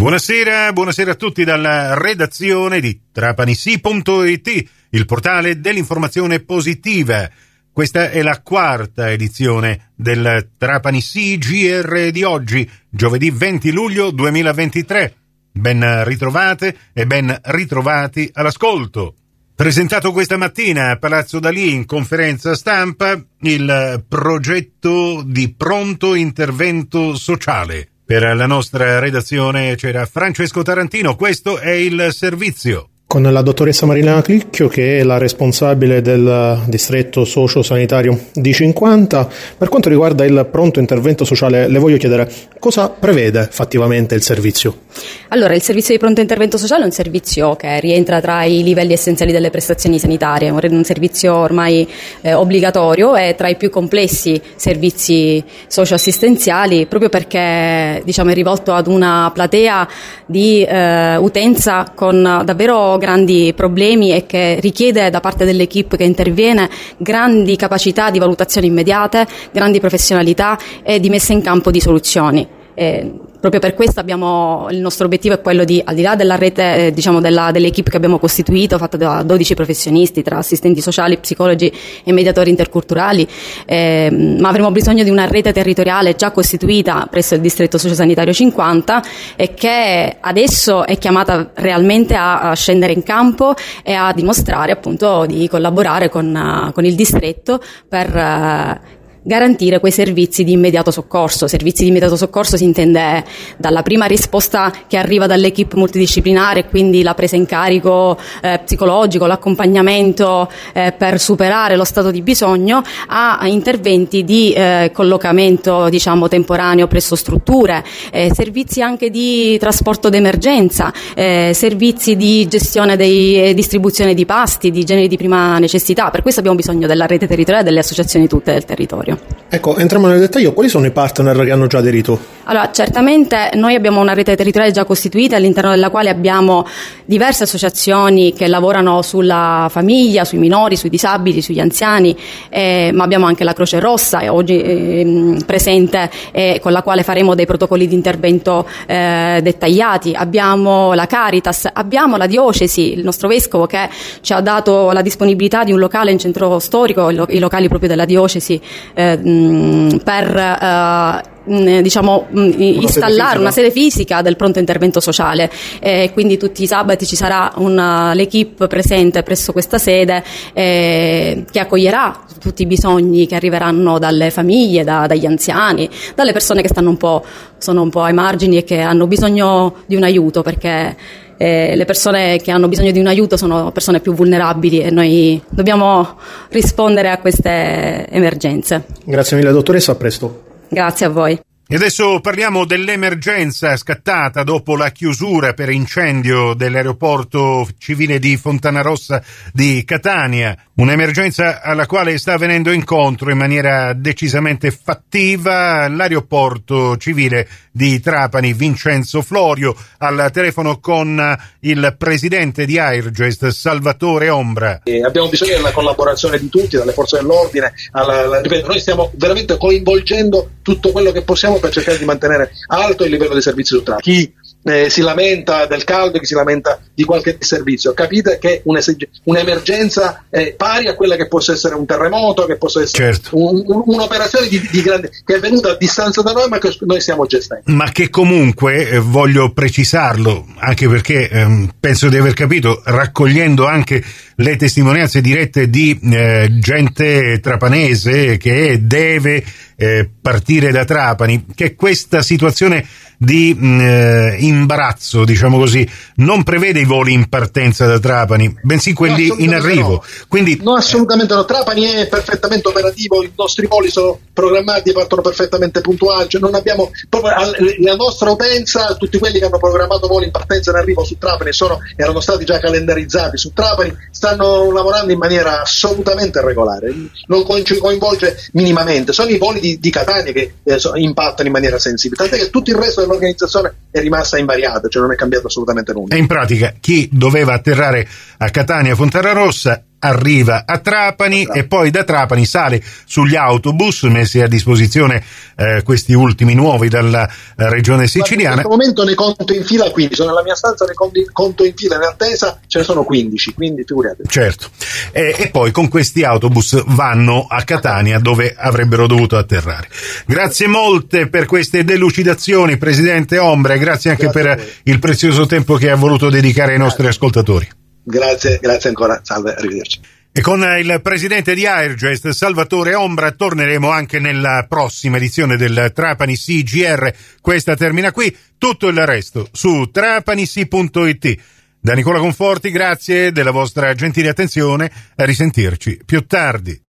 Buonasera, buonasera a tutti dalla redazione di trapanissi.it, il portale dell'informazione positiva. Questa è la quarta edizione del Trapanissi GR di oggi, giovedì 20 luglio 2023. Ben ritrovate e ben ritrovati all'ascolto. Presentato questa mattina a Palazzo Dalì in conferenza stampa il progetto di pronto intervento sociale. Per la nostra redazione c'era Francesco Tarantino, questo è il servizio con la dottoressa Marilena Clicchio che è la responsabile del distretto socio-sanitario di 50. Per quanto riguarda il pronto intervento sociale le voglio chiedere cosa prevede fattivamente il servizio? Allora, il servizio di pronto intervento sociale è un servizio che rientra tra i livelli essenziali delle prestazioni sanitarie, un servizio ormai eh, obbligatorio e tra i più complessi servizi socio-assistenziali proprio perché diciamo, è rivolto ad una platea di eh, utenza con davvero grandi problemi e che richiede da parte dell'equipe che interviene grandi capacità di valutazione immediate, grandi professionalità e di messa in campo di soluzioni. Eh, proprio per questo abbiamo, il nostro obiettivo è quello di, al di là della rete, eh, diciamo della, dell'equipe che abbiamo costituito, fatta da 12 professionisti tra assistenti sociali, psicologi e mediatori interculturali, eh, ma avremo bisogno di una rete territoriale già costituita presso il distretto sociosanitario 50 e che adesso è chiamata realmente a, a scendere in campo e a dimostrare appunto di collaborare con, uh, con il distretto per uh, garantire quei servizi di immediato soccorso. Servizi di immediato soccorso si intende dalla prima risposta che arriva dall'equipe multidisciplinare, quindi la presa in carico eh, psicologico, l'accompagnamento eh, per superare lo stato di bisogno, a, interventi di eh, collocamento diciamo, temporaneo presso strutture, eh, servizi anche di trasporto d'emergenza, eh, servizi di gestione e distribuzione di pasti, di generi di prima necessità. Per questo abbiamo bisogno della rete territoriale e delle associazioni tutte del territorio territorio. Ecco, entriamo nel dettaglio, quali sono i partner che hanno già aderito? Allora, certamente noi abbiamo una rete territoriale già costituita all'interno della quale abbiamo diverse associazioni che lavorano sulla famiglia, sui minori, sui disabili, sugli anziani, eh, ma abbiamo anche la Croce Rossa oggi eh, presente eh, con la quale faremo dei protocolli di intervento eh, dettagliati, abbiamo la Caritas, abbiamo la diocesi, il nostro vescovo che ci ha dato la disponibilità di un locale in centro storico, i locali proprio della diocesi eh, per eh, diciamo, una installare una sede fisica del pronto intervento sociale e quindi tutti i sabati ci sarà una, l'equipe presente presso questa sede eh, che accoglierà tutti i bisogni che arriveranno dalle famiglie, da, dagli anziani, dalle persone che stanno un po', sono un po' ai margini e che hanno bisogno di un aiuto perché eh, le persone che hanno bisogno di un aiuto sono persone più vulnerabili e noi dobbiamo rispondere a queste emergenze. Grazie mille dottoressa, a presto. Grazie a voi. E adesso parliamo dell'emergenza scattata dopo la chiusura per incendio dell'aeroporto civile di Fontanarossa di Catania. Un'emergenza alla quale sta venendo incontro in maniera decisamente fattiva l'aeroporto civile di Trapani, Vincenzo Florio, al telefono con il presidente di Airgest, Salvatore Ombra. E abbiamo bisogno della collaborazione di tutti, dalle forze dell'ordine. Alla, alla, ripeto, noi stiamo veramente coinvolgendo tutto quello che possiamo per cercare di mantenere alto il livello dei servizi sul traffico. Chi eh, si lamenta del caldo, chi si lamenta di qualche servizio. Capite che un'emergenza è pari a quella che possa essere un terremoto, che possa essere certo. un, un, un'operazione di, di grande, che è venuta a distanza da noi, ma che noi stiamo gestendo. Ma che comunque, eh, voglio precisarlo, anche perché ehm, penso di aver capito, raccogliendo anche le testimonianze dirette di eh, gente trapanese che deve eh, partire da Trapani, che questa situazione di mm, eh, imbarazzo, diciamo così, non prevede i voli in partenza da Trapani, bensì quelli no, in arrivo. No. Quindi, no, assolutamente no. Trapani è perfettamente operativo, i nostri voli sono programmati, partono perfettamente puntuali, cioè non abbiamo proprio la nostra utenza, tutti quelli che hanno programmato voli in partenza e in arrivo su Trapani sono, erano stati già calendarizzati su Trapani, stanno lavorando in maniera assolutamente regolare, non coinvolge minimamente, sono i voli di, di Catania che eh, impattano in maniera sensibile, tant'è che tutto il resto l'organizzazione è rimasta invariata, cioè non è cambiato assolutamente nulla. E in pratica chi doveva atterrare a Catania Fontana Rossa arriva a Trapani e poi da Trapani sale sugli autobus messi a disposizione eh, questi ultimi nuovi dalla eh, regione siciliana. In questo momento ne conto in fila 15, sono nella mia stanza, ne conto in fila in attesa, ce ne sono 15, quindi figurate. Certo, e, e poi con questi autobus vanno a Catania dove avrebbero dovuto atterrare. Grazie molte per queste delucidazioni, Presidente Ombra, e grazie anche grazie per il prezioso tempo che ha voluto dedicare ai nostri ascoltatori. Grazie, grazie ancora, salve, arrivederci. E con il presidente di Airgest, Salvatore Ombra, torneremo anche nella prossima edizione del Trapani CGR. Questa termina qui, tutto il resto su trapanisi.it. Da Nicola Conforti, grazie della vostra gentile attenzione, a risentirci più tardi.